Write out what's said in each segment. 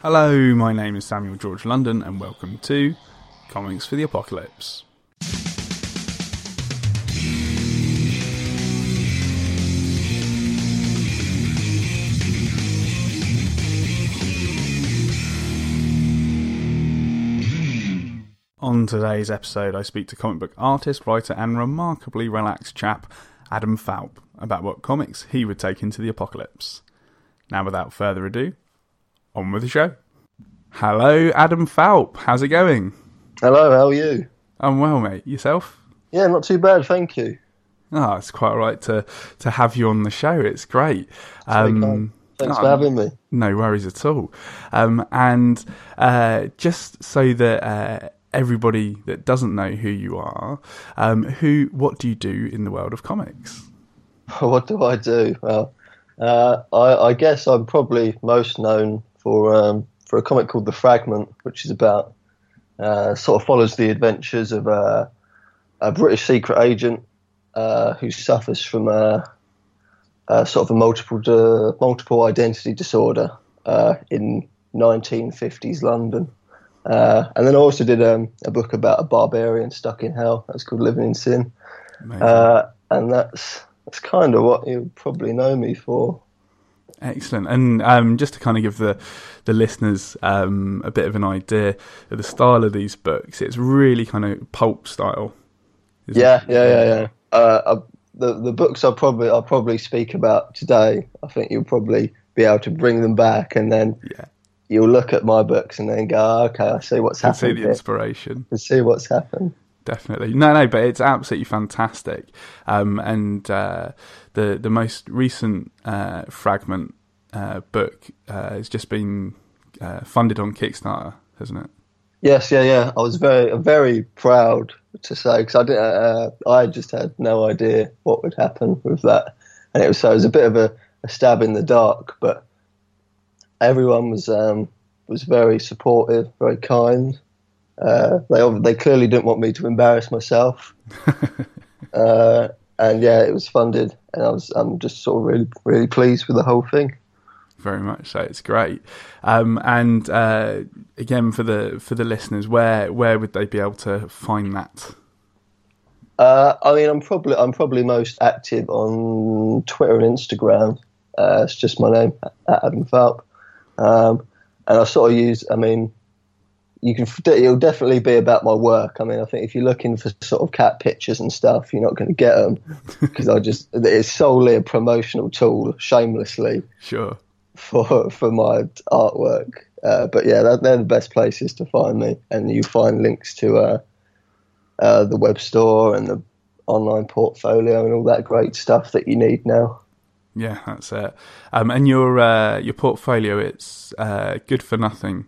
Hello, my name is Samuel George London, and welcome to Comics for the Apocalypse. On today's episode, I speak to comic book artist, writer, and remarkably relaxed chap Adam Falp about what comics he would take into the apocalypse. Now, without further ado, on with the show. Hello, Adam Falp. How's it going? Hello, how are you? I'm well, mate. Yourself? Yeah, not too bad, thank you. Oh, it's quite all right to to have you on the show. It's great. Um, Thanks for having me. No worries at all. Um, and uh, just so that uh, everybody that doesn't know who you are, um, who, what do you do in the world of comics? What do I do? Well, uh, I, I guess I'm probably most known for um, for a comic called The Fragment, which is about uh, sort of follows the adventures of a, a British secret agent uh, who suffers from a, a sort of a multiple di- multiple identity disorder uh, in 1950s London. Uh, and then I also did um, a book about a barbarian stuck in hell. That's called Living in Sin. Uh, and that's that's kind of what you probably know me for. Excellent. And um, just to kind of give the the listeners um, a bit of an idea of the style of these books, it's really kind of pulp style. Yeah, it? yeah, yeah, yeah. Uh, I, the the books I'll probably I'll probably speak about today. I think you'll probably be able to bring them back, and then Yeah. you'll look at my books and then go, "Oh, okay, I see what's Can see the inspiration. I see what's happened. Definitely. No, no, but it's absolutely fantastic. Um, and uh, the the most recent uh, fragment uh, book uh, has just been uh, funded on Kickstarter, hasn't it? Yes, yeah, yeah. I was very very proud to say because I did, uh, I just had no idea what would happen with that, and it was so it was a bit of a, a stab in the dark, but everyone was um, was very supportive, very kind. Uh, they they clearly didn't want me to embarrass myself, uh, and yeah, it was funded, and I was I'm just sort of really really pleased with the whole thing. Very much so. It's great. Um, and uh, again, for the for the listeners, where where would they be able to find that? Uh, I mean, I'm probably I'm probably most active on Twitter and Instagram. Uh, it's just my name, at Adam Falp. Um, and I sort of use. I mean, you can. It'll definitely be about my work. I mean, I think if you're looking for sort of cat pictures and stuff, you're not going to get them because I just. It's solely a promotional tool, shamelessly Sure. for for my artwork. Uh, but yeah, that, they're the best places to find me, and you find links to uh, uh, the web store and the online portfolio and all that great stuff that you need now. Yeah, that's it. Um, and your uh, your portfolio, it's uh, good for nothing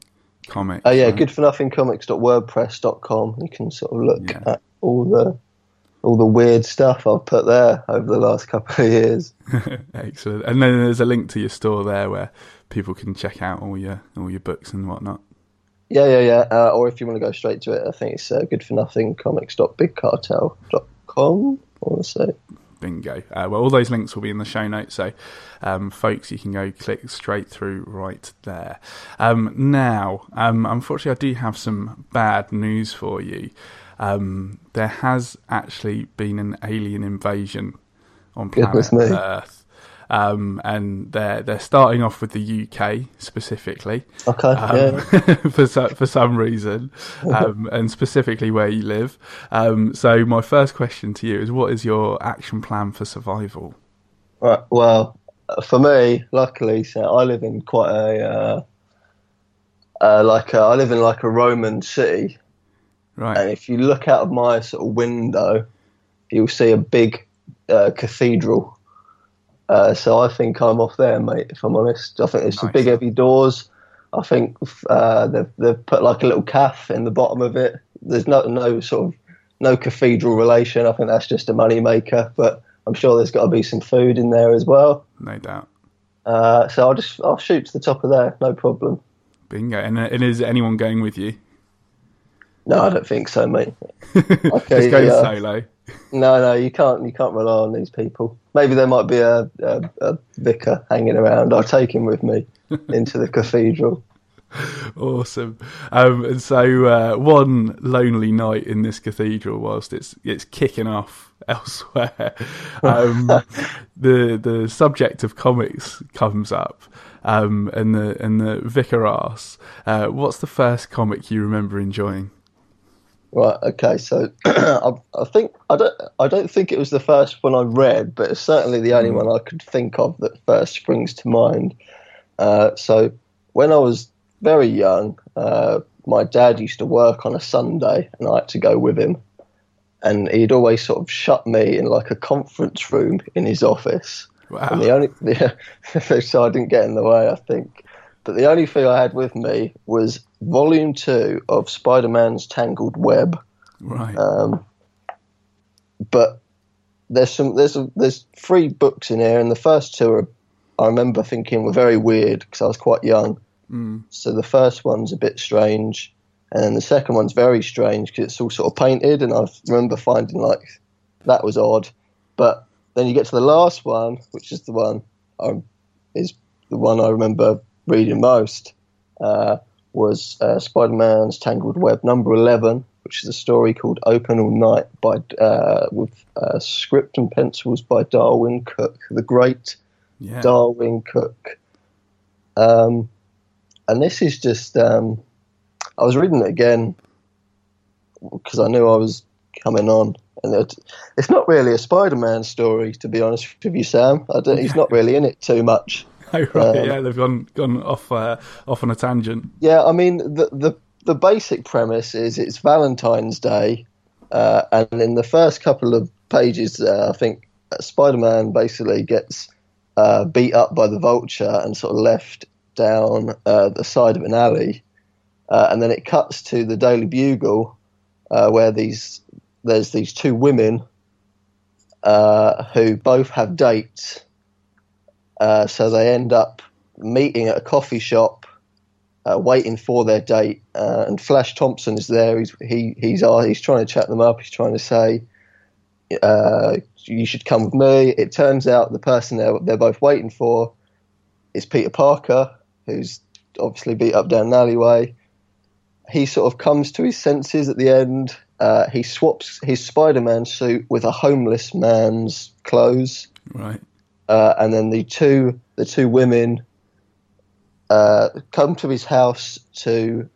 comics. Oh yeah, right? good for nothing comics.wordpress.com. You can sort of look Yeah. at all the all the weird stuff I've put there over the last couple of years. Excellent. And then there's a link to your store there where people can check out all your all your books and whatnot. Yeah, yeah, yeah. Uh, or if you want to go straight to it, I think it's uh, good for nothing comics.bigcartel.com. I want to say. Bingo. Uh, well, all those links will be in the show notes, so um, folks, you can go click straight through right there. Um, now, um, unfortunately, I do have some bad news for you. Um, there has actually been an alien invasion on planet Earth. Um, and they're they're starting off with the UK specifically Okay. um, yeah. for so, for some reason, um, and specifically where you live. Um, so my first question to you is: What is your action plan for survival? Right. Well, for me, luckily, so I live in quite a uh, uh, like a, I live in like a Roman city, right? and if you look out of my sort of window, you'll see a big uh, cathedral. Uh, so I think I'm off there, mate. If I'm honest, I think it's some Nice. big heavy doors. I think uh, they've they've put like a little calf in the bottom of it. There's no no sort of no cathedral relation. I think that's just a money maker, but I'm sure there's got to be some food in there as well. no doubt. Uh, so I'll just I'll shoot to the top of there, no problem. Bingo. And, uh, and is anyone going with you? No, I don't think so, mate. Just go yeah. solo. No, no, you can't. You can't rely on these people. Maybe there might be a, a, a vicar hanging around. I'll take him with me into the cathedral. awesome. Um, and so uh, one lonely night in this cathedral, whilst it's it's kicking off elsewhere, um, the the subject of comics comes up, um, and the and the vicar asks, uh, "What's the first comic you remember enjoying?" Right. Okay. So I, I, think I don't. I don't think it was the first one I read, but it's certainly the only mm. one I could think of that first springs to mind. Uh, so when I was very young, uh, my dad used to work on a Sunday, and I had to go with him. And he'd always sort of shut me in like a conference room in his office. Wow. And the only the, so I didn't get in the way, I think. But the only thing I had with me was volume two of Spider Man's Tangled Web. Right. Um, but there's some there's a, there's three books in here, and the first two are I remember thinking were very weird because I was quite young. Mm. So the first one's a bit strange, and then the second one's very strange because it's all sort of painted, and I remember finding like that was odd. But then you get to the last one, which is the one um, is the one I remember reading most uh, was uh, Spider Man's Tangled Web number 11, which is a story called Open All Night by uh, with uh, script and pencils by Darwyn Cooke, the great yeah. Darwyn Cooke. Um, and this is just, um, I was reading it again because I knew I was coming on. And it's not really a Spider Man story, to be honest with you, Sam. he's not really in it too much. Oh, right. Um, yeah, they've gone gone off uh, off on a tangent. Yeah, I mean the the the basic premise is it's Valentine's Day, uh, and in the first couple of pages, uh, I think Spider Man basically gets uh, beat up by the Vulture and sort of left down uh, the side of an alley, uh, and then it cuts to the Daily Bugle, where these there's these two women who both have dates uh, so they end up meeting at a coffee shop, uh, waiting for their date. Uh, and Flash Thompson is there. He's he he's uh, he's trying to chat them up. He's trying to say, uh, "You should come with me." It turns out the person they're they're both waiting for is Peter Parker, who's obviously beat up down an alleyway. He sort of comes to his senses at the end. Uh, he swaps his Spider-Man suit with a homeless man's clothes. Right. Uh, and then the two the two women uh, come to his house to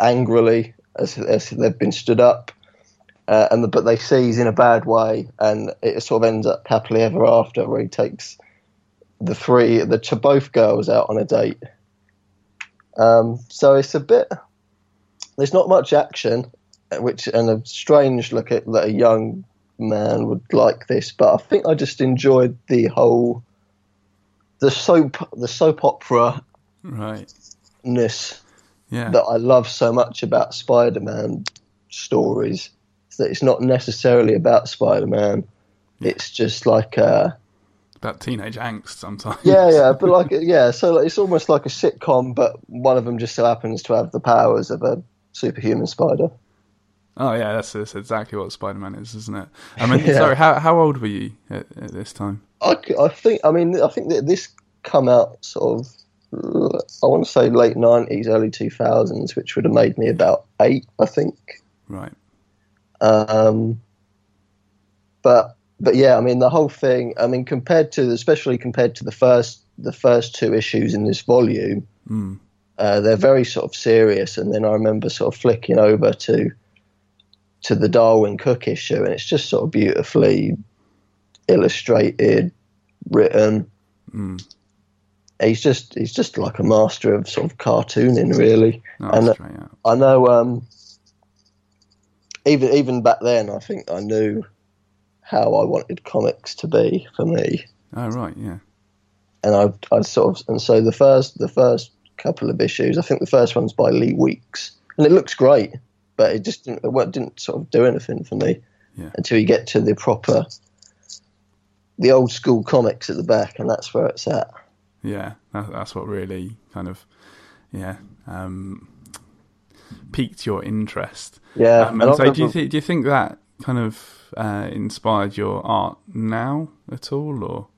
angrily as, as they've been stood up, uh, and the, but they see he's in a bad way, and it sort of ends up happily ever after, where he takes the three the to both girls out on a date. Um, so it's a bit. There's not much action, which and a strange look at that a young man would like this, but I think I just enjoyed the whole the soap the soap opera right ness yeah. that I love so much about Spider Man stories. That it's not necessarily about Spider Man. Yeah. It's just like uh, about teenage angst sometimes. Yeah, yeah, but like yeah, so it's almost like a sitcom, but one of them just so happens to have the powers of a superhuman spider. Oh yeah, that's, that's exactly what Spider Man is, isn't it? I mean, yeah. sorry, how how old were you at, at, this time? I, I think I mean I think that this come out sort of I want to say late nineties, early two thousands, which would have made me about eight, I think. Right. Um, but but yeah, I mean the whole thing. I mean compared to especially compared to the first the first two issues in this volume, mm. uh, they're very sort of serious. And then I remember sort of flicking over to to the Darwyn Cooke issue, and it's just sort of beautifully illustrated, written. Mm. He's just he's just like a master of sort of cartooning, really. Oh, and I know um, even even back then, I think I knew how I wanted comics to be for me. Oh right, yeah. And I I sort of and so the first the first couple of issues, I think the first one's by Lee Weeks, and it looks great but it just didn't, it didn't sort of do anything for me yeah. until you get to the proper, the old school comics at the back, and that's where it's at. Yeah, that, that's what really kind of, yeah, um, piqued your interest. Yeah, um, and so do you th- do you think that kind of uh, inspired your art now at all, or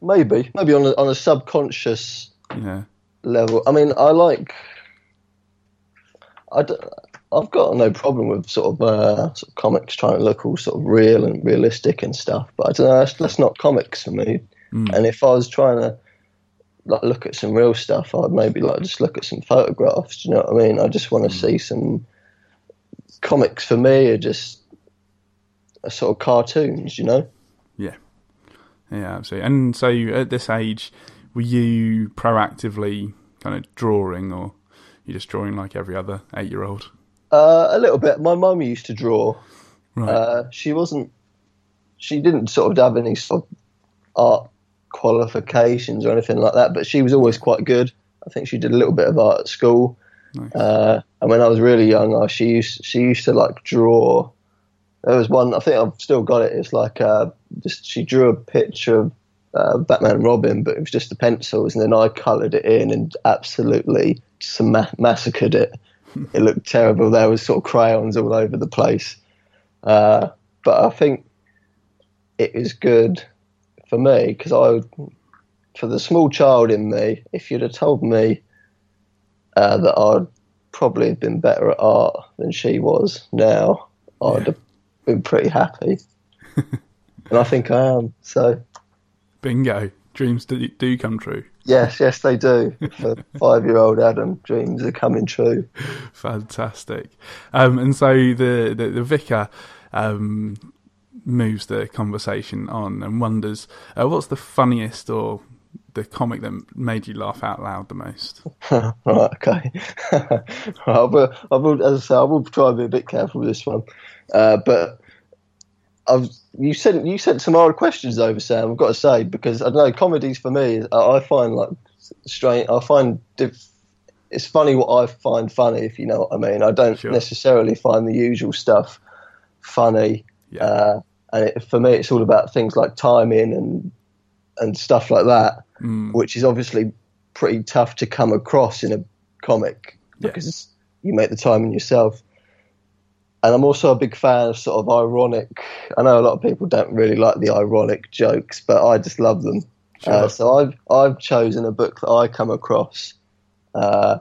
maybe maybe on a, on a subconscious yeah level. I mean, I like. I d- I've got no problem with sort of, uh, sort of comics trying to look all sort of real and realistic and stuff, but I don't know. That's, that's not comics for me. Mm. And if I was trying to like look at some real stuff, I'd maybe like just look at some photographs. Do you know what I mean? I just want to see some comics. For me, are just are sort of cartoons. You know? Yeah, yeah, absolutely. And so, at this age, were you proactively kind of drawing, or you just drawing like every other eight-year-old? Uh, a little bit. My mum used to draw. Right. Uh, she wasn't. She didn't sort of have any sort of art qualifications or anything like that, but she was always quite good. I think she did a little bit of art at school. Nice. Uh, and when I was really young, uh, she used she used to like draw. There was one I think I've still got it. It's like uh, just she drew a picture of uh, Batman and Robin, but it was just the pencils, and then I coloured it in and absolutely ma- massacred it. it looked terrible. There was sort of crayons all over the place. Uh, but I think it was good for me because I, for the small child in me, if you'd have told me uh, that I'd probably have been better at art than she was now, I'd Yeah. have been pretty happy. and I think I am. So Bingo! Dreams do, do come true. yes, yes, they do. For five-year-old Adam, dreams are coming true. Fantastic. Um, and so the the, the vicar um, moves the conversation on and wonders uh, what's the funniest or the comic that made you laugh out loud the most. right, okay. I will, I will, as I say, I will try and be a bit careful with this one. Uh, but I've you sent you sent some hard questions over, Sam. I've got to say because I don't know comedies for me. I, I find like strange. I find diff, it's funny what I find funny, if you know what I mean. I don't Sure. necessarily find the usual stuff funny. Yeah. Uh, and it, for me, it's all about things like timing and and stuff like that, Mm, which is obviously pretty tough to come across in a comic because you make the timing yourself. And I'm also a big fan of sort of ironic. I know a lot of people don't really like the ironic jokes, but I just love them. Sure. Uh, so I've I've chosen a book that I come across. Uh,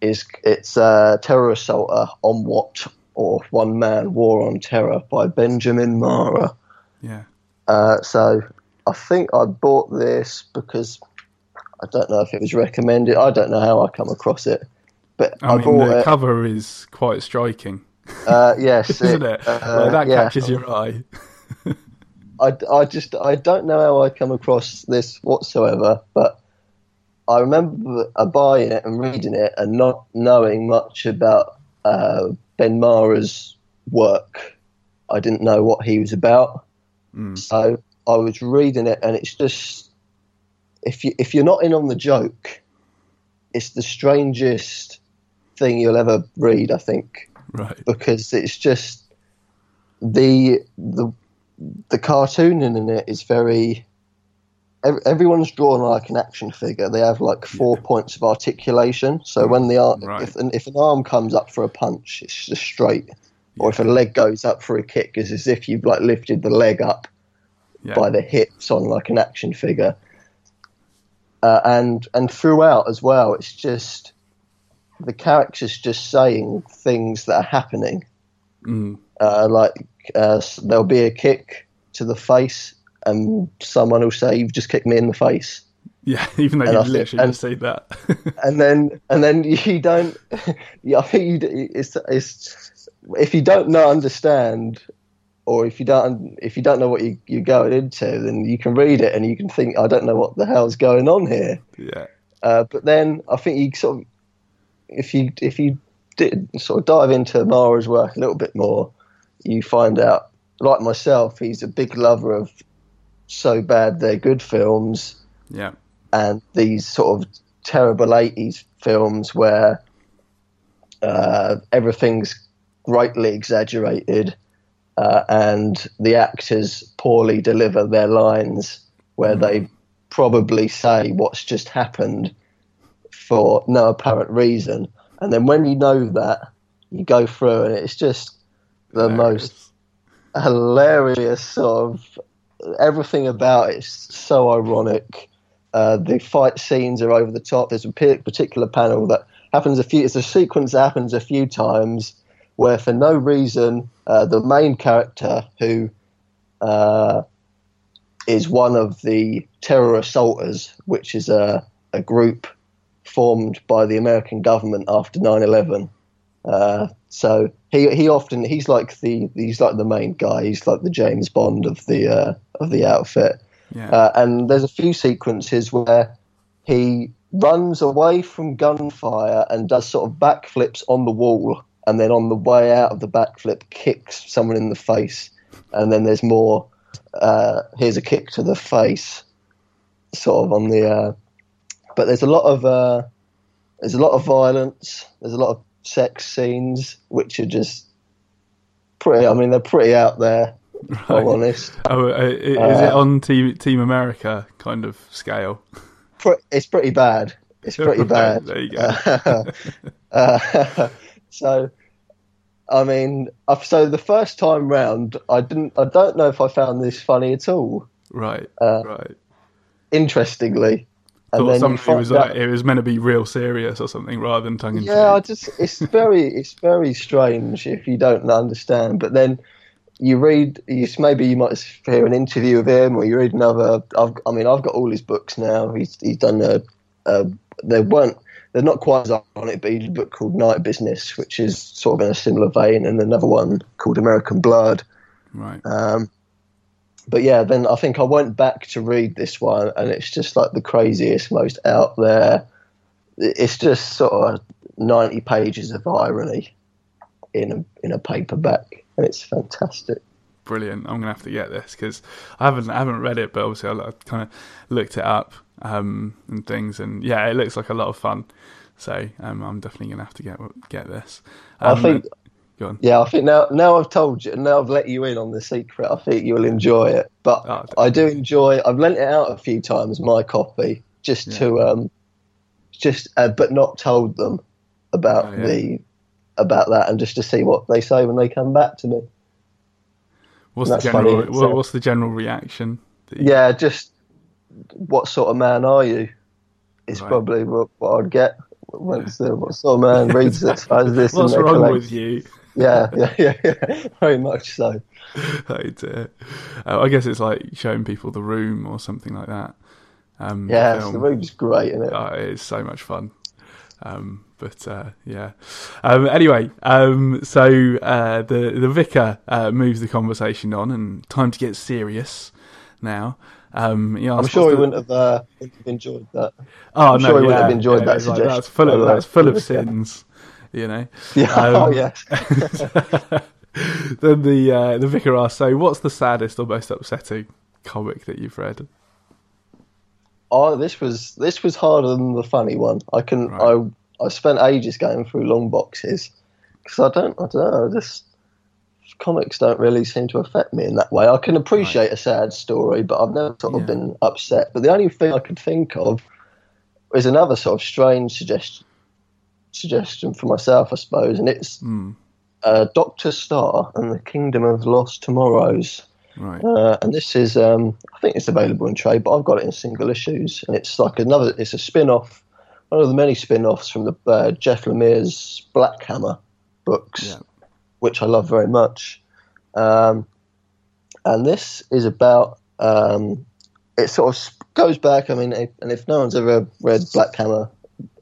is it's uh, Terror Assaulter on What or One Man War on Terror by Benjamin Marra. yeah. Uh, so I think I bought this because I don't know if it was recommended. I don't know how I come across it, but I, I mean, bought the it. cover is quite striking, Uh, yes, isn't it? uh, Like, that yeah. catches your eye. I, I just I don't know how I come across this whatsoever, but I remember uh, buying it and reading it and not knowing much about uh, Ben Marra's work. I didn't know what he was about, Mm. so I was reading it, and it's just if you if you're not in on the joke, it's the strangest thing you'll ever read. I think Right. because it's just the the the cartooning in it is very. ev- Everyone's drawn like an action figure. They have like four points of articulation. So when the arm, Right. if an, if an arm comes up for a punch, it's just straight. Or if a leg goes up for a kick, it's as if you've like lifted the leg up Yeah. by the hips on like an action figure. Uh, and and throughout as well, it's just the characters just saying things that are happening. Mm. Uh, like uh, there'll be a kick to the face, and someone will say, "You've just kicked me in the face," Yeah. Even though And you I think- literally and- just said that. and then and then you don't. yeah, I think you. It's it's if you don't know understand. Or if you don't, if you don't know what you, you're going into, then you can read it and you can think, I don't know what the hell's going on here. yeah. Uh, but then I think you sort of, if you if you did sort of dive into Marra's work a little bit more, you find out, like myself, he's a big lover of so bad they're good films. Yeah. and these sort of terrible 80s films where uh, everything's greatly exaggerated uh, and the actors poorly deliver their lines where they probably say what's just happened for no apparent reason. And then when you know that, you go through and it's just the most hilarious sort of everything about it is so ironic Uh, the fight scenes are over the top. There's a particular panel that happens a few. It's a sequence that happens a few times where, for no reason, uh, the main character who uh, is one of the terror assaulters, which is a, a group formed by the American government after 9/11. Uh, so he he often he's like the he's like the main guy. He's like the James Bond of the uh, of the outfit. Yeah. Uh, and there's a few sequences where he runs away from gunfire and does sort of backflips on the wall, and then on the way out of the backflip, kicks someone in the face. And then there's more. Uh, here's a kick to the face, sort of on the. Uh, but there's a lot of uh, there's a lot of violence. There's a lot of sex scenes, which are just pretty. I mean, they're pretty out there. If I'm honest. oh, uh, is it on Team Team America kind of scale? It's pretty bad. It's pretty bad. There you go. Uh, so, I mean, so the first time round, I didn't. I don't know if I found this funny at all. right, uh, right. Interestingly, and Thought something it was out- like, it was meant to be real serious or something rather than tongue in cheek. yeah, I just it's very it's very strange if you don't understand. But then you read, you maybe you might hear an interview of him, or you read another. I've, I mean, I've got all his books now. He's he's done a. a they weren't. They're not quite as on it, but he did a book called Night Business, which is sort of in a similar vein, and another one called American Blood. Right. Um, but yeah, then I think I went back to read this one, and it's just like the craziest, most out there. It's just sort of ninety pages of irony in a in a paperback, and it's fantastic. Brilliant. I'm gonna have to get this because I haven't I haven't read it, but obviously I, kind of looked it up um, and things, and yeah, it looks like a lot of fun. So um, I'm definitely gonna have to get get this. Um, I think, Go on. yeah, I think now now I've told you, now I've let you in on the secret. I think you'll enjoy it. But Oh, I do enjoy. I've lent it out a few times, my copy, just Yeah. to um, just uh, but not told them about Oh, yeah. the about that, and just to see what they say when they come back to me. What's the general? funny, what- what's the general reaction? you- Yeah, just what sort of man are you? Is Right. probably what, what I'd get. What's what sort of man reads it as this? What's wrong collect- with you? Yeah, yeah, yeah, yeah, very much so. oh dear. Uh, I guess it's like showing people the room or something like that. Um, Yeah, the room's great, isn't it? Oh, it is so much fun. Um, but uh, yeah. Um, anyway, um, so uh, the the vicar uh, moves the conversation on, and time to get serious now. Um, he I'm sure he the- wouldn't have, uh, enjoyed that. Oh I'm no, sure he yeah, wouldn't have enjoyed yeah, that it's like, suggestion. that's full of that's full of sins, you know. Yeah, Um, oh yes. then the uh, the vicar asks, "So, what's the saddest or most upsetting comic that you've read?" Oh, this was this was harder than the funny one. I can Right. I I spent ages going through long boxes because I don't I don't know this comics don't really seem to affect me in that way. I can appreciate a sad story, but I've never sort of Yeah. been upset. But the only thing I could think of is another sort of strange suggestion suggestion for myself, I suppose, and it's Hmm. uh, Doctor Star and the Kingdom of Lost Tomorrows. Right. Uh, and this is, um, I think it's available in trade, but I've got it in single issues, and it's like another. It's a spin-off, one of the many spin-offs from the uh, Jeff Lemire's Black Hammer books, Yeah. which I love very much. Um, and this is about. Um, it sort of goes back. I mean, if, and if no one's ever read Black Hammer,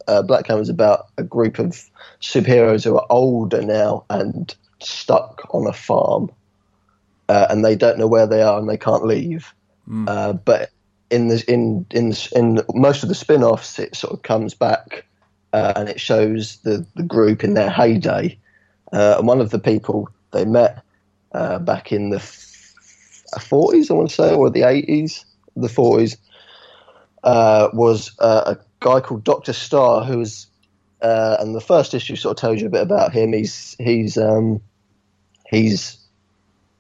uh, Black Hammer is about a group of superheroes who are older now and stuck on a farm uh, and they don't know where they are and they can't leave. Uh, but in the in in in most of the spin-offs, it sort of comes back uh, and it shows the the group in their heyday. Uh, and one of the people they met uh, back in the forties, I want to say, or the eighties, the forties, uh, was uh, a guy called Doctor Star, who was. Uh, and the first issue sort of tells you a bit about him. He's he's um, he's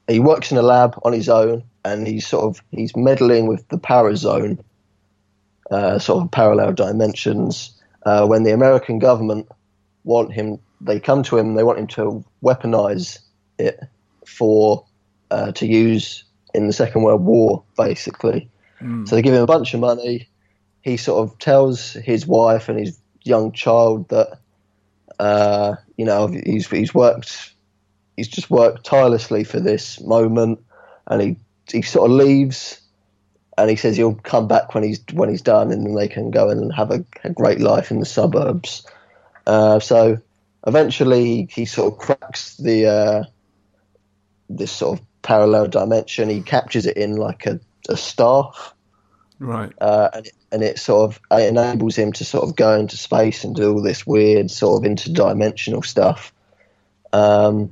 he works in a lab on his own and he's sort of he's meddling with the Para-Zone uh, sort of parallel dimensions uh, when the american government want him they come to him they want him to weaponize it for uh, to use in the second world war basically so they give him a bunch of money he sort of tells his wife and his young child that uh, you know he's he's worked he's just worked tirelessly for this moment, and he he sort of leaves, and he says he'll come back when he's when he's done, and then they can go and have a, a great life in the suburbs. Uh, so eventually, he sort of cracks the uh, this sort of parallel dimension. He captures it in like a, a staff, Right. uh, and, it, and it sort of it enables him to sort of go into space and do all this weird sort of interdimensional stuff. Um,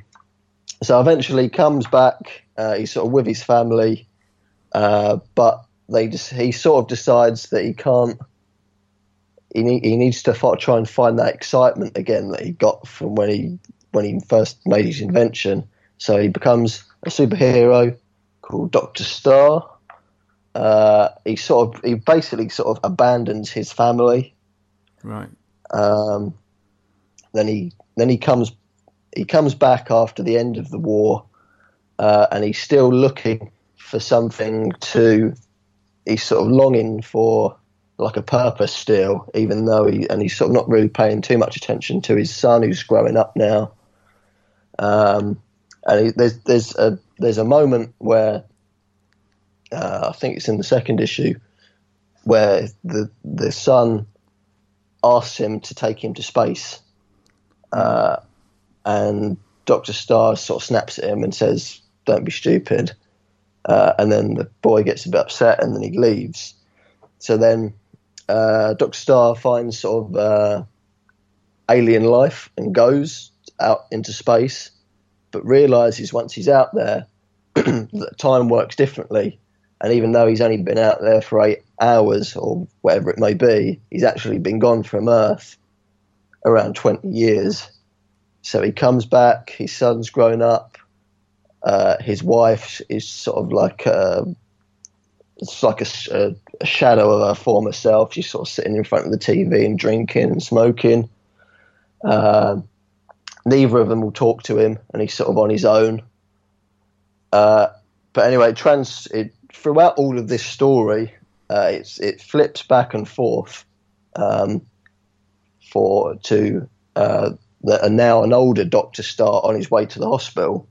so eventually he comes back. Uh, he's sort of with his family, uh, but they just he sort of decides that he can't. He, he needs to fi- try and find that excitement again that he got from when he when he first made his invention. So he becomes a superhero called Doctor Star uh, he sort of he basically sort of abandons his family. Right. Um, then he then he comes he comes back after the end of the war, uh, and he's still looking for something to. He's sort of longing for like a purpose still, even though he and he's sort of not really paying too much attention to his son who's growing up now. Um, and he, there's there's a there's a moment where uh, I think it's in the second issue where the the son asks him to take him to space, uh, and Doctor Star sort of snaps at him and says, "Don't be stupid." Uh, and then the boy gets a bit upset, and then he leaves. So then uh, Doctor Star finds sort of uh, alien life and goes out into space, but realizes once he's out there that time works differently. And even though he's only been out there for eight hours or whatever it may be, he's actually been gone from Earth around 20 years. So he comes back, his son's grown up, uh, his wife is sort of like a, it's like a, a, shadow of her former self. She's sort of sitting in front of the TV and drinking and smoking. Uh, neither of them will talk to him, and he's sort of on his own. Uh, but anyway, trans it throughout all of this story, uh, it's it flips back and forth um, for to uh, the, now an older Doctor Star on his way to the hospital,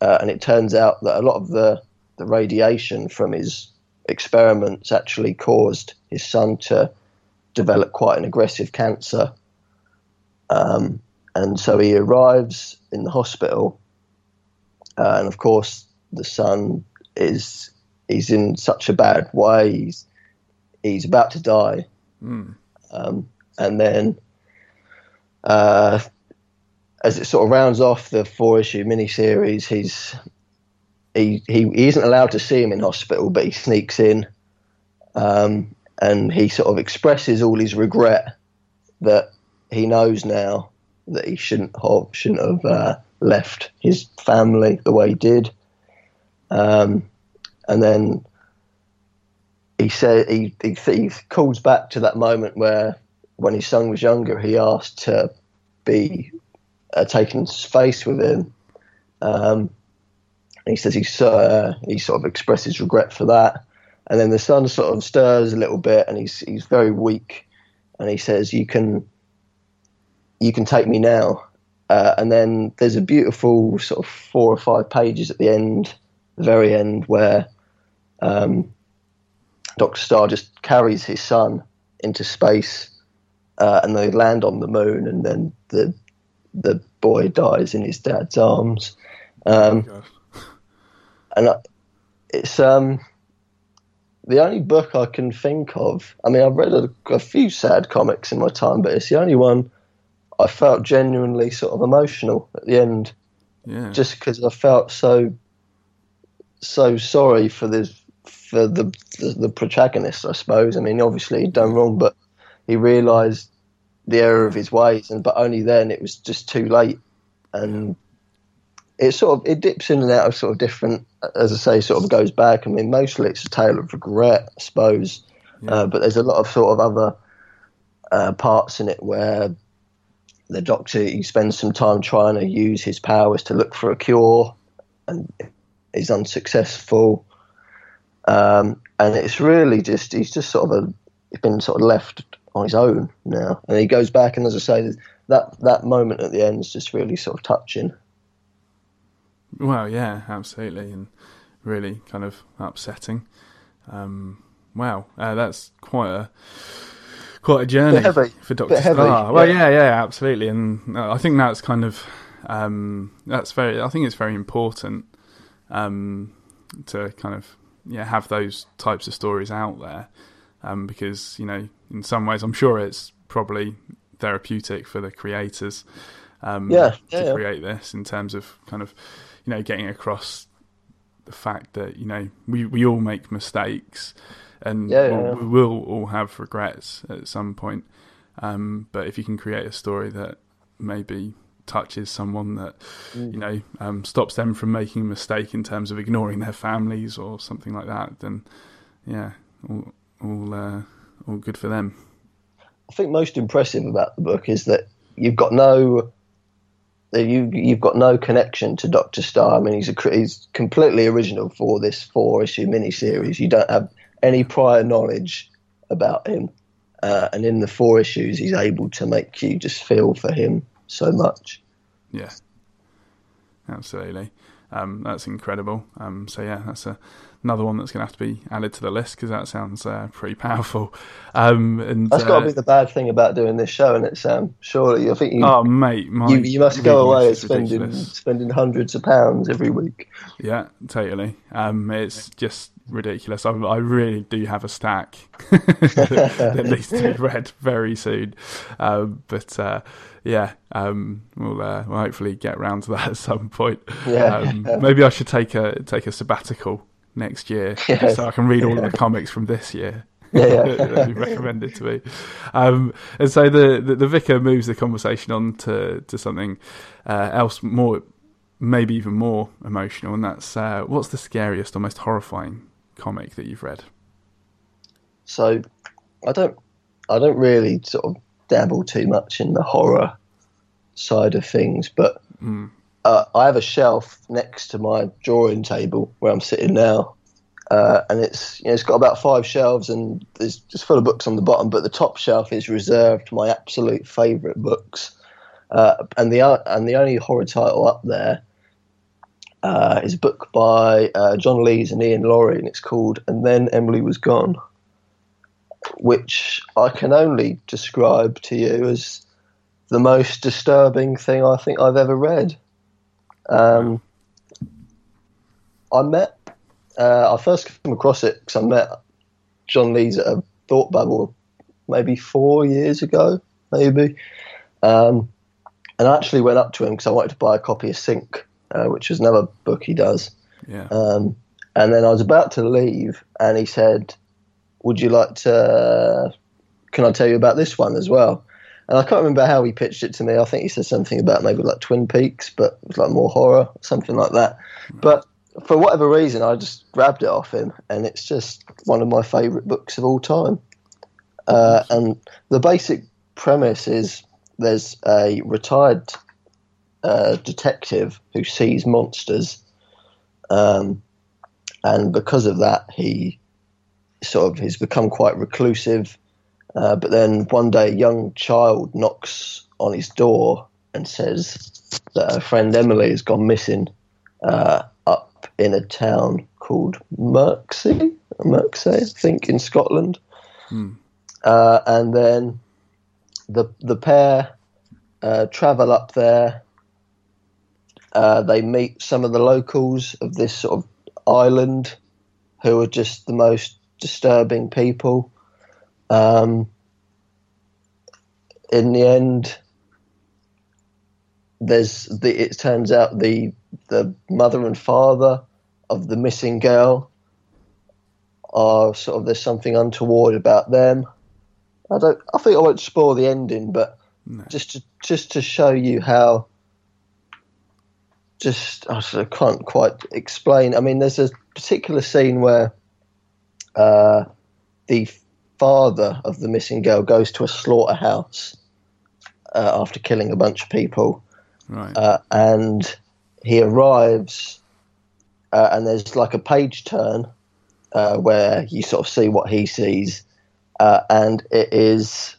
uh, and it turns out that a lot of the the radiation from his experiments actually caused his son to develop quite an aggressive cancer. Um, and so he arrives in the hospital, uh, and of course the son is he's in such a bad way. He's he's about to die, Mm. um, and then uh, as it sort of rounds off the four issue miniseries, he's he, he he isn't allowed to see him in hospital, but he sneaks in, um, and he sort of expresses all his regret that he knows now that he shouldn't have shouldn't have uh, left his family the way he did. Um, and then he said he, he he calls back to that moment where when his son was younger, he asked to be uh, taken space with him. Um, he says he uh, he sort of expresses regret for that. And then the son sort of stirs a little bit, and he's he's very weak, and he says, "You can you can take me now." Uh, and then there's a beautiful sort of four or five pages at the end, the very end, where um, Doctor Star just carries his son into space, uh, and they land on the moon, and then the the boy dies in his dad's arms. Um, God. and I, it's um, the only book I can think of. I mean, I've read a, a few sad comics in my time, but it's the only one I felt genuinely sort of emotional at the end, Yeah. just because I felt so so sorry for the for the, the the protagonist. I suppose. I mean, obviously he'd done wrong, but he realised the error of his ways, and but only then it was just too late, and it sort of it dips in and out of sort of different, as I say, sort of goes back. I mean, mostly it's a tale of regret, I suppose, Yeah. uh, but there's a lot of sort of other uh, parts in it where the doctor he spends some time trying to use his powers to look for a cure, and is unsuccessful. Um, and it's really just he's just sort of a he's been sort of left on his own now, and he goes back, and as I say, that that moment at the end is just really sort of touching. Well, yeah, absolutely, and really kind of upsetting. Um, wow, uh, that's quite a quite a journey for Doctor Star. Well, yeah. yeah, yeah, absolutely, and uh, I think that's kind of um, that's very. I think it's very important um, to kind of yeah have those types of stories out there um, because you know in some ways I'm sure it's probably therapeutic for the creators um, yeah, yeah, to yeah. create this in terms of kind of you know getting across the fact that you know we we all make mistakes and yeah, we'll, we will all have regrets at some point. Um, but if you can create a story that maybe touches someone that mm. you know um, stops them from making a mistake in terms of ignoring their families or something like that, then yeah, all all, uh, all good for them. I think most impressive about the book is that you've got no you you've got no connection to Doctor Star. I mean, he's a, he's completely original for this four issue miniseries. You don't have any prior knowledge about him, uh, and in the four issues, he's able to make you just feel for him so much. Yeah, absolutely. Um, that's incredible. Um, so yeah, that's a another one that's going to have to be added to the list because that sounds uh, pretty powerful. Um, and that's uh, got to be the bad thing about doing this show, and it Sam. Surely, I think you. Oh, mate, my, you, you must go away spending ridiculous. spending hundreds of pounds every week. Yeah, totally. Um, it's just ridiculous. I, I, really do have a stack that needs to be read very soon. Um, but uh, yeah, um, we'll, uh, we'll hopefully get around to that at some point. Yeah. Um, maybe I should take a take a sabbatical next year yes. so I can read all of the comics from this year. Yeah, yeah. recommended to me. Um, and so the, the, the vicar moves the conversation on to to something uh, else more, maybe even more emotional, and that's uh, what's the scariest or most horrifying comic that you've read? So, I don't I don't really sort of dabble too much in the horror side of things, but mm. uh, I have a shelf next to my drawing table where I'm sitting now, uh, and it's you know, it's got about five shelves and there's just full of books on the bottom, but the top shelf is reserved my absolute favourite books. Uh, and the and the only horror title up there uh, is a book by uh, John Lees and Iain Laurie, and it's called "And Then Emily Was Gone," which I can only describe to you as the most disturbing thing I think I've ever read. Um, I met uh, I first came across it because I met John Lees at a thought bubble maybe four years ago, maybe. Um, and I actually went up to him because I wanted to buy a copy of Sink, uh, which is another book he does. Yeah. Um, and then I was about to leave, and he said, "Would you like to? Can I tell you about this one as well?" And I can't remember how he pitched it to me. I think he said something about maybe like Twin Peaks, but it was like more horror, something like that. But for whatever reason, I just grabbed it off him, and it's just one of my favourite books of all time. Uh, and the basic premise is there's a retired uh, detective who sees monsters, um, and because of that, he sort of has become quite reclusive. Uh, but then one day, a young child knocks on his door and says that her friend Emily has gone missing. Uh, up in a town called Merksey, Merksey, I think, in Scotland. Hmm. Uh, and then the the pair uh, travel up there. Uh, they meet some of the locals of this sort of island, who are just the most disturbing people. Um, in the end, there's the. It turns out the the mother and father of the missing girl are sort of there's something untoward about them. I don't. I think I won't spoil the ending, but no. just to just to show you how. Just I can't quite explain. I mean, there's a particular scene where uh, the father of the missing girl goes to a slaughterhouse uh, after killing a bunch of people, right. uh, and he arrives, uh, and there's like a page turn uh, where you sort of see what he sees, uh, and it is.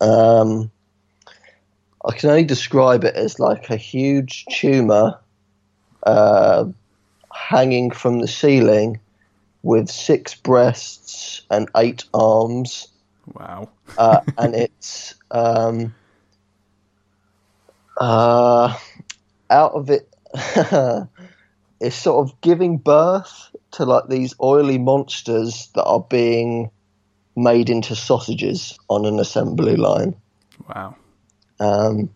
Um, I can only describe it as like a huge tumor uh, hanging from the ceiling with six breasts and eight arms, Wow. uh, and it's um, uh, out of it. it's sort of giving birth to like these oily monsters that are being made into sausages on an assembly line. Wow. Um,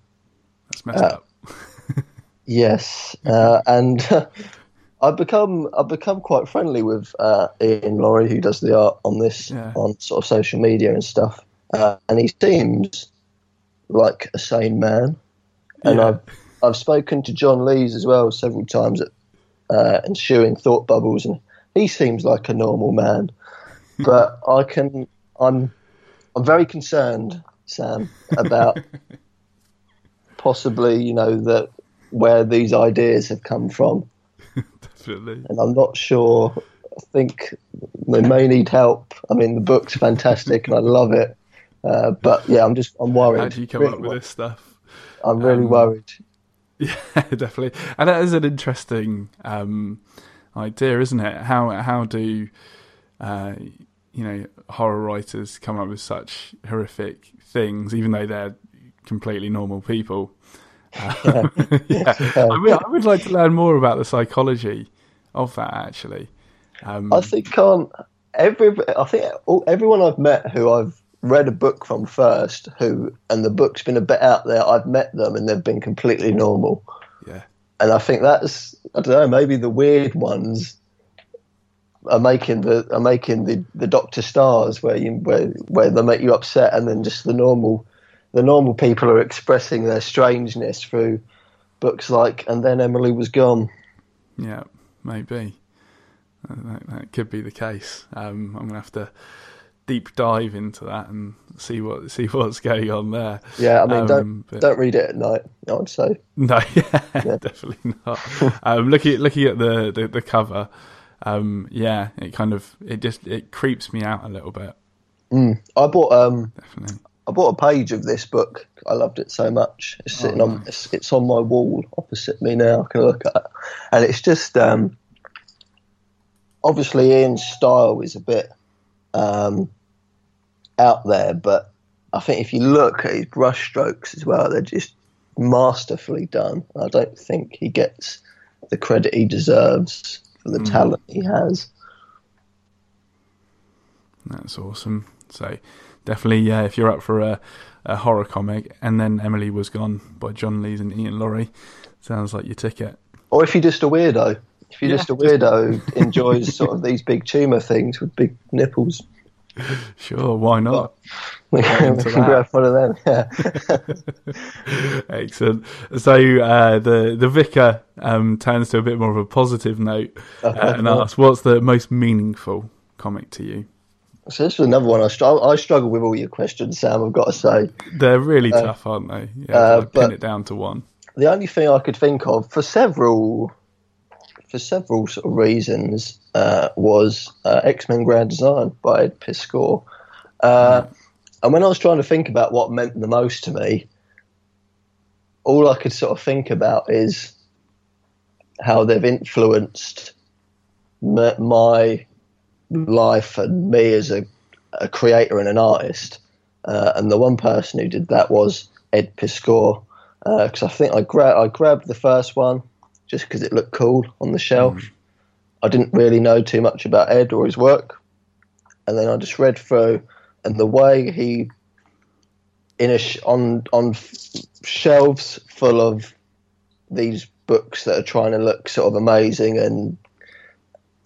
That's messed Uh, up. Yes, uh, and I've become I've become quite friendly with uh, Iain Laurie, who does the art on this Yeah. on sort of social media and stuff, uh, and he seems like a sane man. And Yeah. I've I've spoken to John Lees as well several times at uh, ensuing thought bubbles, and he seems like a normal man. But I can I'm I'm very concerned, Sam, about possibly you know that where these ideas have come from, Definitely. and I'm not sure. I think they may need help. I mean, the book's fantastic, and I love it. Uh, but yeah, I'm just I'm worried. How do you come Really up with this stuff? I'm really um, worried. Yeah, definitely. And that is an interesting um, idea, isn't it? How how do uh, you know horror writers come up with such horrific things, even though they're completely normal people? Um, yeah, I, mean, I would like to learn more about the psychology of that. Actually, um, I think can't every I think all, everyone I've met who I've read a book from first, who and the book's been a bit out there. I've met them and they've been completely normal, yeah, and I think that's I don't know. Maybe the weird ones are making the are making the, the Doctor Stars where you where where they make you upset, and then just the normal the normal people are expressing their strangeness through books like and then Emily was gone. yeah, maybe Uh, that, that could be the case. Um, I'm gonna have to deep dive into that and see what see what's going on there. Yeah, I mean Um, don't but- don't read it at night. I would say. No, yeah, definitely not. um, looking at looking at the the, the cover, um, yeah, it kind of it just it creeps me out a little bit. I bought um Definitely. I bought a page of this book. I loved it so much. It's sitting on it's, it's on my wall opposite me now. I can look at it, and it's just um, obviously Iain's style is a bit um, out there, but I think if you look at his brush strokes as well, they're just masterfully done. I don't think he gets the credit he deserves for the talent he has. That's awesome. So definitely, yeah, if you're up for a, a horror comic, and then Emily was gone by John Lees and Iain Laurie, sounds like your ticket. Or if you're just a weirdo. If you're Yeah, just a weirdo who enjoys sort of these big tumour things with big nipples, Sure, why not? we can grab one of them. Yeah. Excellent. So uh, the the vicar um, turns to a bit more of a positive note uh, and asks, "What's the most meaningful comic to you?" So this is another one I, str- I struggle with all your questions, Sam. I've got to say, They're really tough, aren't they? Yeah, uh, like, pin it down to one. the only thing I could think of for several for several sort of reasons uh, was uh, X Men Grand Design by Ed Piskor. Uh, And when I was trying to think about what meant the most to me, all I could sort of think about is how they've influenced my life and me as a, a creator and an artist. Uh, and the one person who did that was Ed Piskor, because I think I, gra- I grabbed the first one just because it looked cool on the shelf. I didn't really know too much about Ed or his work, and then I just read through, and the way he in a sh- on on f- shelves full of these books that are trying to look sort of amazing and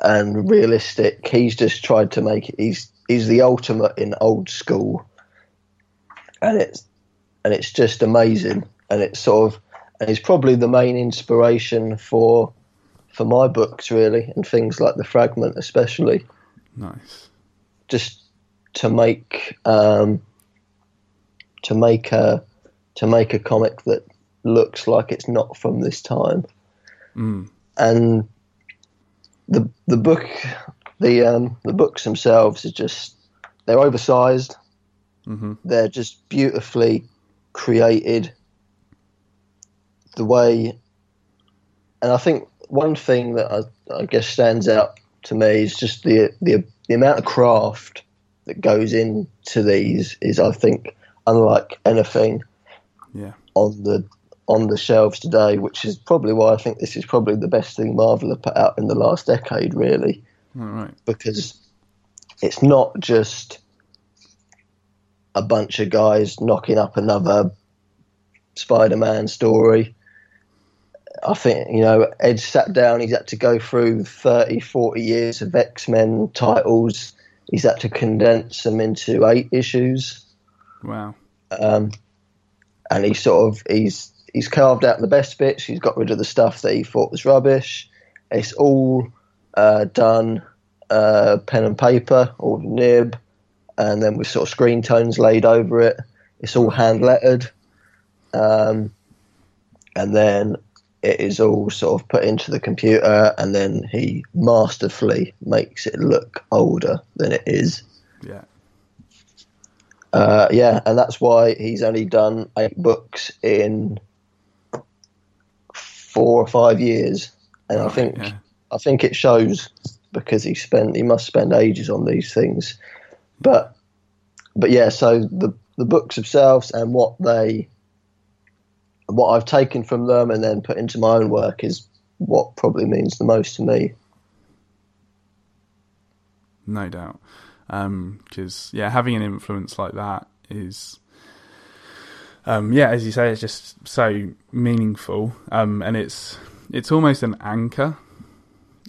and realistic. He's just tried to make it. He's he's the ultimate in old school, and it's and it's just amazing. And it's sort of and he's probably the main inspiration for for my books really, and things like the fragment especially Nice. just to make um, to make a to make a comic that looks like it's not from this time. Mm. And the the book the um, the books themselves are just they're oversized. hmm They're just beautifully created. The way, and I think one thing that I, I guess stands out to me is just the, the the amount of craft that goes into these is I think unlike anything Yeah. on the on the shelves today, which is probably why I think this is probably the best thing Marvel have put out in the last decade, really, All right. because it's not just a bunch of guys knocking up another Spider-Man story. I think, you know, Ed sat down, he's had to go through 30, 40 years of X-Men titles. He's had to condense them into eight issues Wow. um, and he sort of he's he's carved out the best bits. He's got rid of the stuff that he thought was rubbish. It's all uh, done uh, pen and paper or nib, and then with sort of screen tones laid over it. It's all hand lettered, um, and then it is all sort of put into the computer, and then he masterfully makes it look older than it is. Yeah. Uh, yeah, and that's why he's only done eight books in four or five years, and I think yeah. I think it shows because he spent he must spend ages on these things, but but yeah, so the the books themselves and what they what I've taken from them and then put into my own work is what probably means the most to me. No doubt. Um, because yeah, having an influence like that is, um, yeah, as you say, it's just so meaningful, um, and it's it's almost an anchor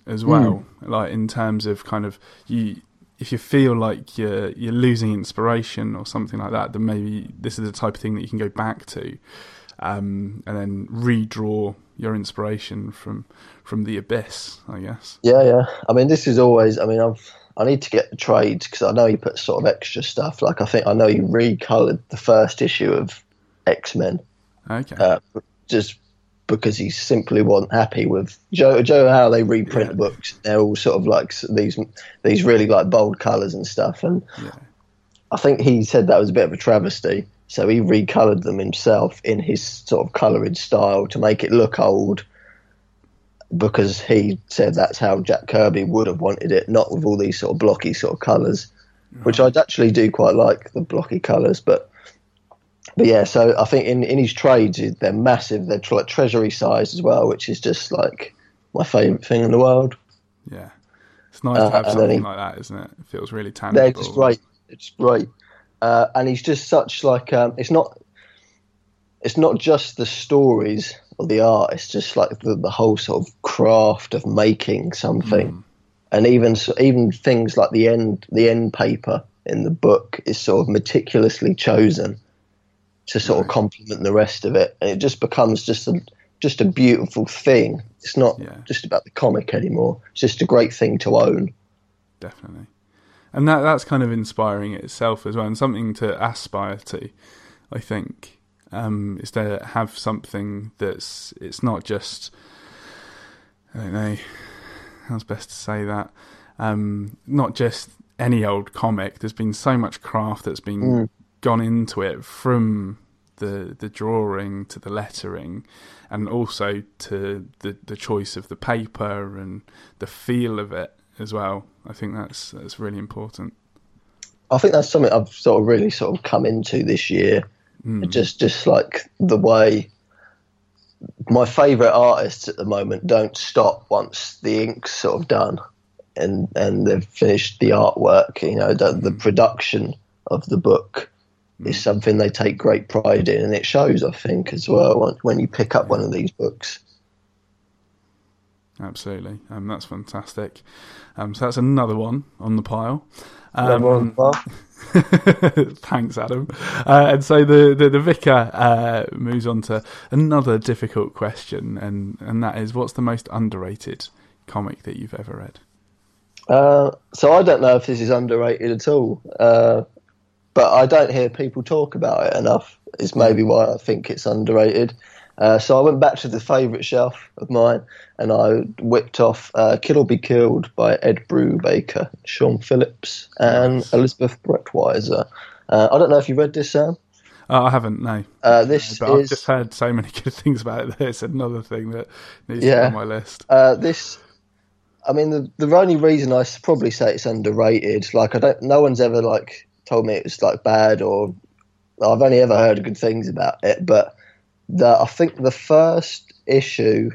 as well. Like in terms of kind of you, if you feel like you're you're losing inspiration or something like that, then maybe this is the type of thing that you can go back to, um, and then redraw your inspiration from from the abyss. I guess. Yeah, yeah. I mean, this is always. I mean, I've. I need to get the trades because I know he put sort of extra stuff. Like I think I know he recolored the first issue of X Men Okay. uh, just because he simply wasn't happy with Joe. Joe, how they reprint Yeah. books. They're all sort of like these these really like bold colours and stuff. And yeah. I think he said that was a bit of a travesty. So he recolored them himself in his sort of coloured style to make it look old. Because he said that's how Jack Kirby would have wanted it, not with all these sort of blocky sort of colours, which I actually do quite like the blocky colours. But but yeah, so I think in, in his trades they're massive. They're like treasury size as well, which is just like my favourite thing in the world. Yeah. It's nice Uh, to have and something he- like that, isn't it? It feels really tangible. They're just great. It's great, uh, and he's just such like um, it's not. It's not just the stories or the art. It's just like the, the whole sort of craft of making something, Mm. and even even things like the end the end paper in the book is sort of meticulously chosen to sort of complement the rest of it, and it just becomes just a just a beautiful thing. It's not Yeah. just about the comic anymore. It's just a great thing to own. Definitely. And that that's kind of inspiring itself as well, and something to aspire to. I think um, is to have something that's it's not just I don't know how's best to say that um, not just any old comic. There's been so much craft that's been Mm. Gone into it from the the drawing to the lettering, and also to the the choice of the paper and the feel of it as well. I think that's that's really important. I think that's something I've sort of really sort of come into this year. Mm. Just just like the way my favourite artists at the moment don't stop once the ink's sort of done and and they've finished the artwork. You know, the, the production of the book is something they take great pride in, and it shows. I think as well when, when you pick up one of these books. Absolutely, um, that's fantastic. Um, so that's another one on the pile. Another one, Um, well, Thanks, Adam. Uh, and so the, the, the vicar uh, moves on to another difficult question, and, and that is what's the most underrated comic that you've ever read? Uh, so I don't know if this is underrated at all, uh, but I don't hear people talk about it enough. Is maybe why I think it's underrated. Uh, so I went back to the favourite shelf of mine, and I whipped off uh, "Kill or Be Killed" by Ed Brubaker, Sean Phillips, and. Elizabeth Breitweiser. Uh, I don't know if you read this, Sam. Oh, I haven't. No, Uh, this but I've just heard so many good things about it. It's another thing that needs to be on my list. Uh, this, I mean, the the only reason I probably say it's underrated, like I don't, no one's ever like told me it was like bad or I've only ever heard good things about it. But the I think the first issue,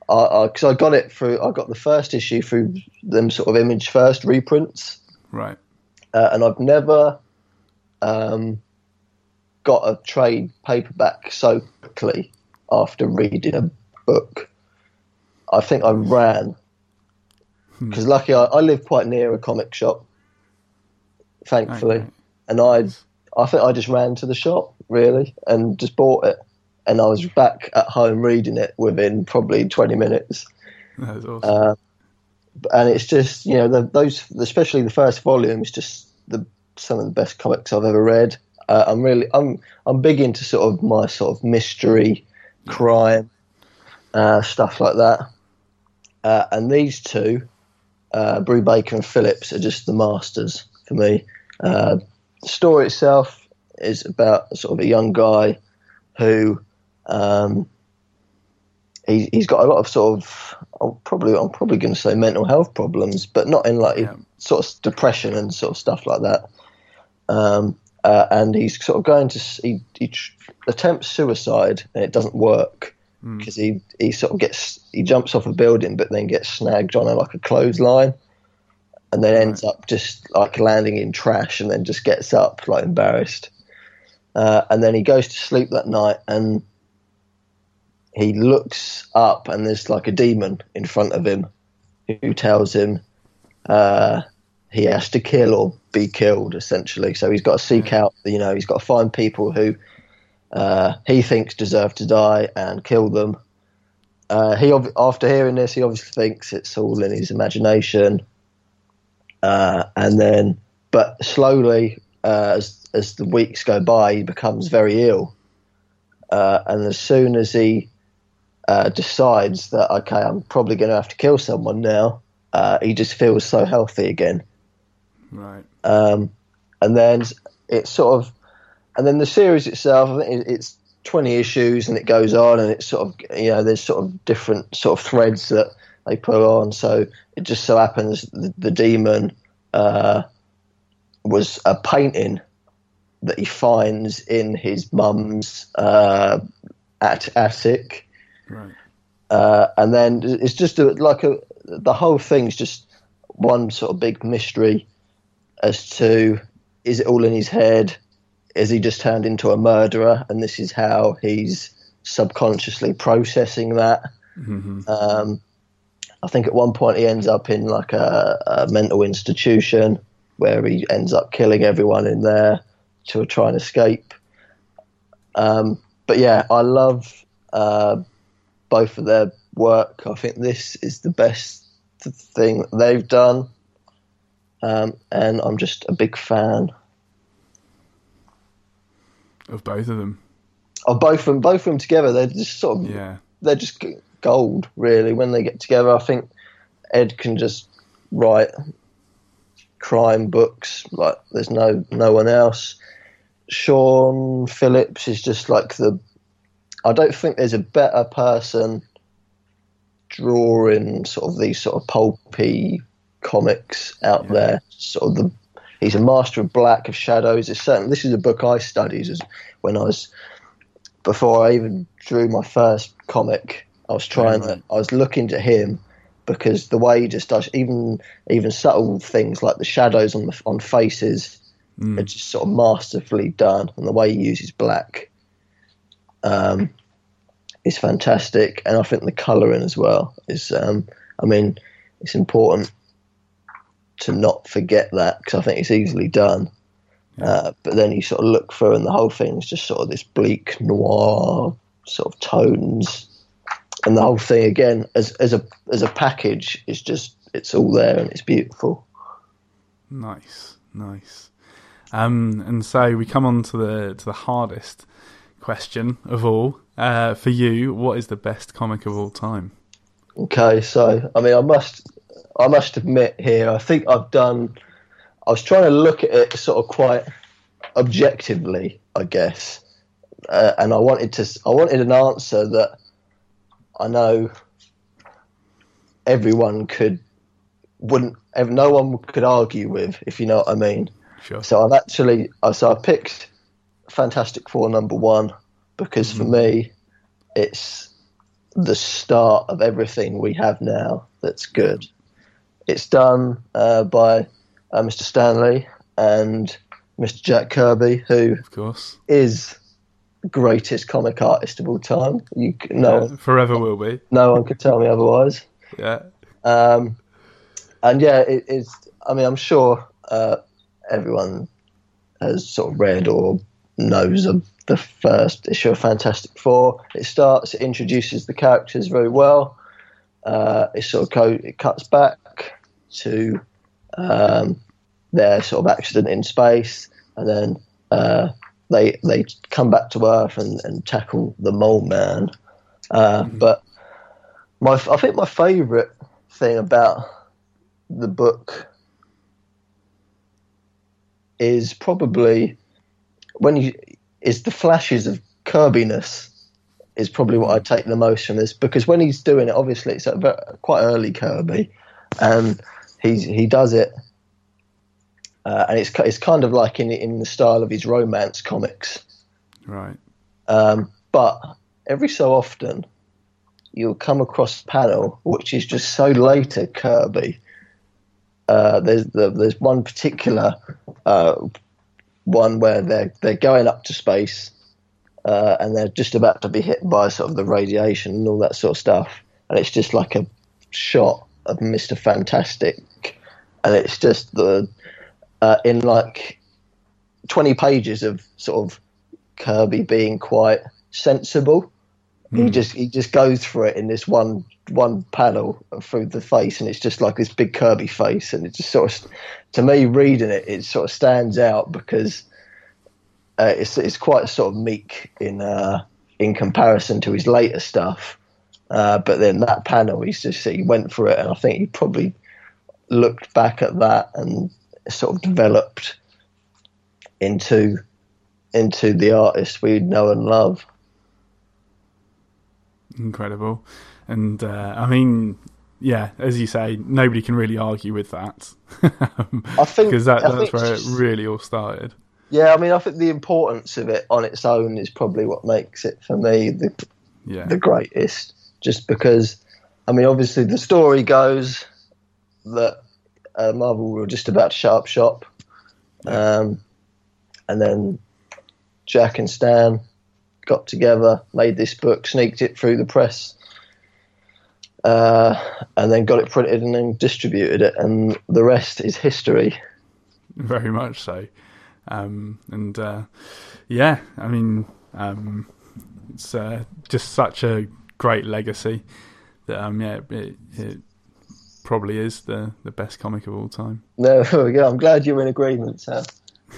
because I, got it through, I got the first issue through them sort of image first reprints, Right. uh, and I've never um, got a trade paperback so quickly after reading a book. I think I ran because lucky I, I live quite near a comic shop, thankfully, Okay. and I I think I just ran to the shop really and just bought it, and I was back at home reading it within probably twenty minutes. That was awesome. Uh, and it's just you know the, those especially the first volume is just the some of the best comics I've ever read. Uh, I'm really I'm I'm big into sort of my sort of mystery, crime, uh, stuff like that. Uh, and these two, uh, Baker and Phillips, are just the masters for me. Uh, the story itself is about sort of a young guy who um, he, he's got a lot of sort of I'm probably I'm probably going to say mental health problems, but not in like Yeah. sort of depression and sort of stuff like that. Um, uh, and he's sort of going to he, he tr- attempts suicide and it doesn't work because he he sort of gets he jumps off a building but then gets snagged on a, like a clothesline and then ends up just like landing in trash and then just gets up like embarrassed. Uh, and then he goes to sleep that night and he looks up and there's like a demon in front of him who tells him uh, he has to kill or be killed essentially. So he's got to seek out, you know, he's got to find people who uh, he thinks deserve to die and kill them. Uh, he after hearing this, he obviously thinks it's all in his imagination, uh, and then, but slowly, uh, as as the weeks go by, he becomes very ill, uh, and as soon as he uh, decides that okay, I'm probably going to have to kill someone now, uh, he just feels so healthy again Right. um, and then it's sort of, and then the series itself i think it's twenty issues, and it goes on, and it's sort of, you know, there's sort of different sort of threads that they put on. So it just so happens the, the demon uh, was a painting that he finds in his mum's uh, at attic Right. uh, and then it's just a, like a the whole thing's just one sort of big mystery as to is it all in his head? Is he just turned into a murderer, and this is how he's subconsciously processing that? Um, I think at one point he ends up in like a, a mental institution where he ends up killing everyone in there to try and escape. Um, but yeah, I love uh, both of their work. I think this is the best thing they've done, um, and I'm just a big fan Of both of them. of both of them. Both of them together, they're just sort of Yeah. they're just gold, really. When they get together, I think Ed can just write crime books like there's no no one else. Sean Phillips is just like the. I don't think there's a better person drawing sort of these sort of pulpy comics out Yeah. there. Sort of the. He's a master of black of shadows. It's certain. This is a book I studied as when I was before I even drew my first comic, I was trying to, I was looking to him because the way he just does even even subtle things like the shadows on the on faces are just sort of masterfully done, and the way he uses black um, is fantastic, and I think the colouring as well is. Um, I mean, it's important to not forget that because I think it's easily done. Uh, but then you sort of look through, and the whole thing is just sort of this bleak noir sort of tones, and the whole thing again as as a as a package is just it's all there and it's beautiful. Nice, nice. Um, and so we come on to the to the hardest question of all. Uh, for you, what is the best comic of all time? Okay, so I mean, I must, I must admit here, I think I've done. I was trying to look at it sort of quite objectively, I guess, uh, and I wanted to, I wanted an answer that I know everyone could, wouldn't, no one could argue with, if you know what I mean. Sure. So I've actually, so I picked Fantastic Four number one because for me, it's the start of everything we have now that's good. It's done uh, by uh, Mr. Stan Lee and Mr. Jack Kirby, who Of course. is greatest comic artist of all time. You no, Yeah, forever will be. no one could tell me otherwise. Yeah. Um, and yeah, it, it's. I mean, I'm sure uh, everyone has sort of read or knows of the first issue of Fantastic Four. It starts, it introduces the characters very well. Uh, it sort of co- it cuts back to um, their sort of accident in space, and then uh, they they come back to Earth and, and tackle the Mole Man. Uh, But my I think my favourite thing about the book is probably when you is the flashes of Kirbiness is probably what I take the most from this because when he's doing it, obviously it's a quite early Kirby, and he's he does it, uh, and it's it's kind of like in in the style of his romance comics. Right. Um, but every so often, you'll come across a panel which is just so later Kirby. Uh, there's the, there's one particular uh, one where they're they're going up to space, uh, and they're just about to be hit by sort of the radiation and all that sort of stuff, and it's just like a shot of Mister Fantastic, and it's just the uh, in like twenty pages of sort of Kirby being quite sensible. He just he just goes for it in this one one panel through the face, and it's just like this big Kirby face, and it just sort of to me reading it, it sort of stands out because uh, it's it's quite sort of meek in uh, in comparison to his later stuff. Uh, but then that panel, he's just he went for it, and I think he probably looked back at that and sort of developed into into the artist we know and love. Incredible. And uh, I mean, yeah, as you say, nobody can really argue with that. I think because that, that's think where it really all started. Yeah, I mean, I think the importance of it on its own is probably what makes it for me the Yeah. the greatest. Just because, I mean, obviously the story goes that uh, Marvel were just about to shut up shop, um, and then Jack and Stan got together, made this book, sneaked it through the press, uh, and then got it printed and then distributed it, and the rest is history. very much so. Um, and uh, yeah, I mean, um, it's uh, just such a great legacy that um, yeah, it, it probably is the the best comic of all time. We go. I'm glad you're in agreement, Sam.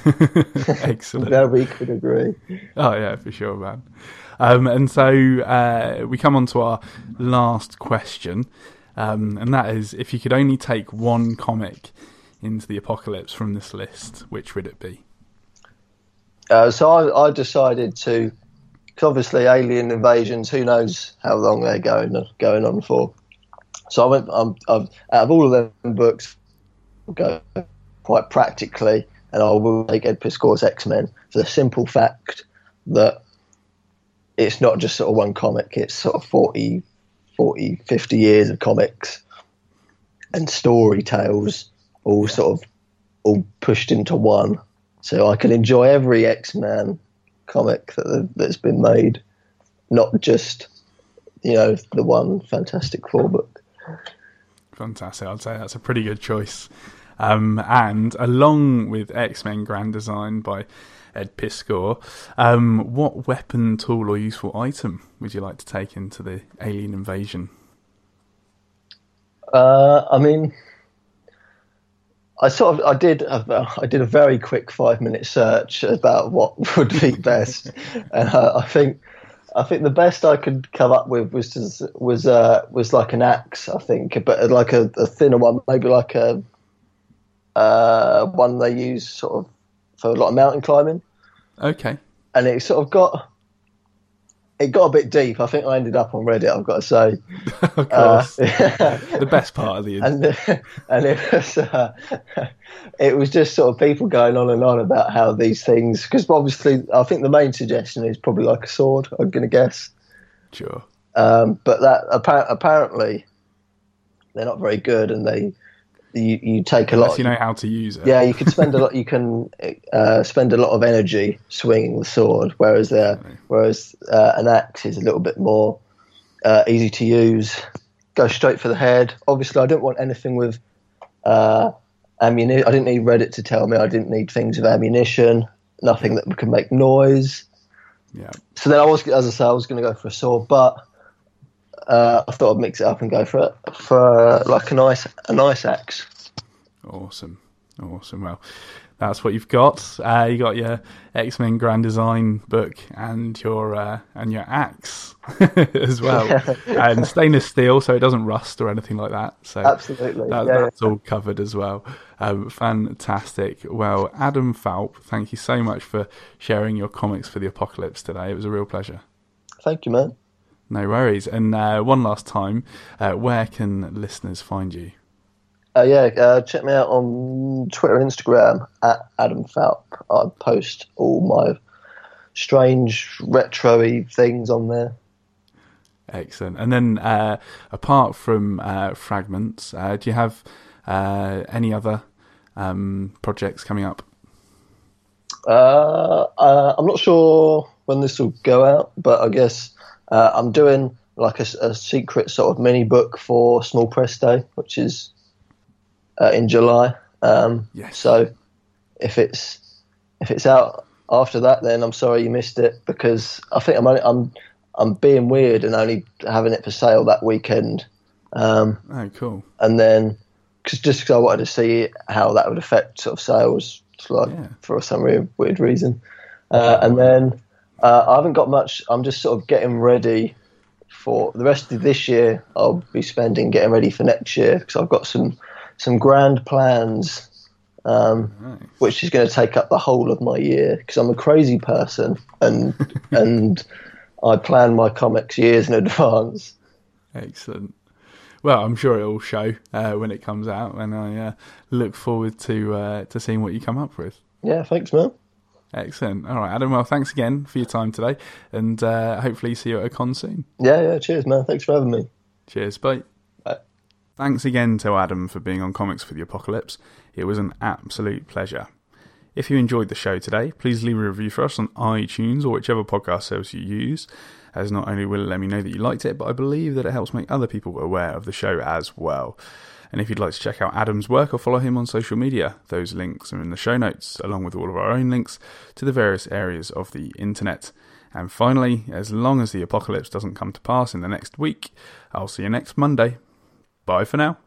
Excellent. glad we could agree. Oh yeah, for sure, man. Um, and so uh, we come on to our last question, um, and that is: if you could only take one comic into the apocalypse from this list, which would it be? Uh, so I, I decided to, because obviously alien invasions, who knows how long they're going going on for. So I went. I'm, I've, out of all of them books, I'll go quite practically, and I will take Ed Piskor's X Men for the simple fact that it's not just sort of one comic; it's sort of 40, 40 50 years of comics and story tales, all sort of all pushed into one so I can enjoy every X Men comic that that's been made, not just you know the one Fantastic Four book. Fantastic. I'd say that's a pretty good choice. Um, and along with X Men Grand Design by Ed Piskor, um, what weapon, tool, or useful item would you like to take into the alien invasion? Uh, I mean, I sort of I did a, I did a very quick five minute search about what would be best, and uh, I think I think the best I could come up with was just, was uh, was like an axe. I think, but like a, a thinner one, maybe like a uh, one they use sort of for a lot of mountain climbing. Okay. And it sort of got it got a bit deep. I think I ended up on Reddit. I've got to say, of course, uh, the best part of the internet. and and it was uh, it was just sort of people going on and on about how these things because obviously I think the main suggestion is probably like a sword. I'm going to guess. Sure. Um, but that apparently they're not very good, and they you, you take a Unless lot. You know how to use it. Yeah, you can spend a lot. You can uh, spend a lot of energy swinging the sword, whereas uh, whereas uh, an axe is a little bit more uh, easy to use. Go straight for the head. Obviously, I didn't want anything with uh, ammunition. I didn't need Reddit to tell me I didn't need things with ammunition. Nothing that could make noise. Yeah. So then I was, as I say, I was going to go for a sword, but uh, I thought I'd mix it up and go for for like a nice a nice axe. Awesome, awesome. Well, that's what you've got. Uh, you got your X Men Grand Design book and your uh, and your axe as well, and stainless steel, so it doesn't rust or anything like that. So absolutely, that, yeah, that's all covered as well. Um, fantastic. Well, Adam Falp, thank you so much for sharing your comics for the apocalypse today. It was a real pleasure. Thank you, man. No worries. And uh, one last time, uh, where can listeners find you? Uh, yeah, uh, check me out on Twitter and Instagram at Adam Falp. I post all my strange retro things on there. Excellent. And then, uh, apart from uh, fragments, do you have any other um, projects coming up? I'm not sure when this will go out, but I guess uh, I'm doing like a, a, secret sort of mini book for Small Press Day, which is uh, in July. Um, yes. So if it's if it's out after that, then I'm sorry you missed it because I think I'm only, I'm I'm being weird and only having it for sale that weekend. Um, oh, cool. And then cause just because I wanted to see how that would affect sort of sales, like yeah. for some weird, weird reason. Uh, and then uh, I haven't got much. I'm just sort of getting ready for the rest of this year. I'll be spending getting ready for next year because I've got some some grand plans, um, nice. which is going to take up the whole of my year because I'm a crazy person and and I plan my comics years in advance. Excellent. Well, I'm sure it'll show uh, when it comes out, and I uh, look forward to uh, to seeing what you come up with. Yeah, thanks, man. Excellent. All right, Adam. Well, thanks again for your time today, and uh, hopefully see you at a con soon. Yeah, yeah. Cheers, man. Thanks for having me. Cheers. Bye. Bye. Thanks again to Adam for being on Comics for the Apocalypse. It was an absolute pleasure. If you enjoyed the show today, please leave a review for us on iTunes or whichever podcast service you use, as not only will it let me know that you liked it, but I believe that it helps make other people aware of the show as well. And if you'd like to check out Adam's work or follow him on social media, those links are in the show notes, along with all of our own links to the various areas of the internet. And finally, as long as the apocalypse doesn't come to pass in the next week, I'll see you next Monday. Bye for now.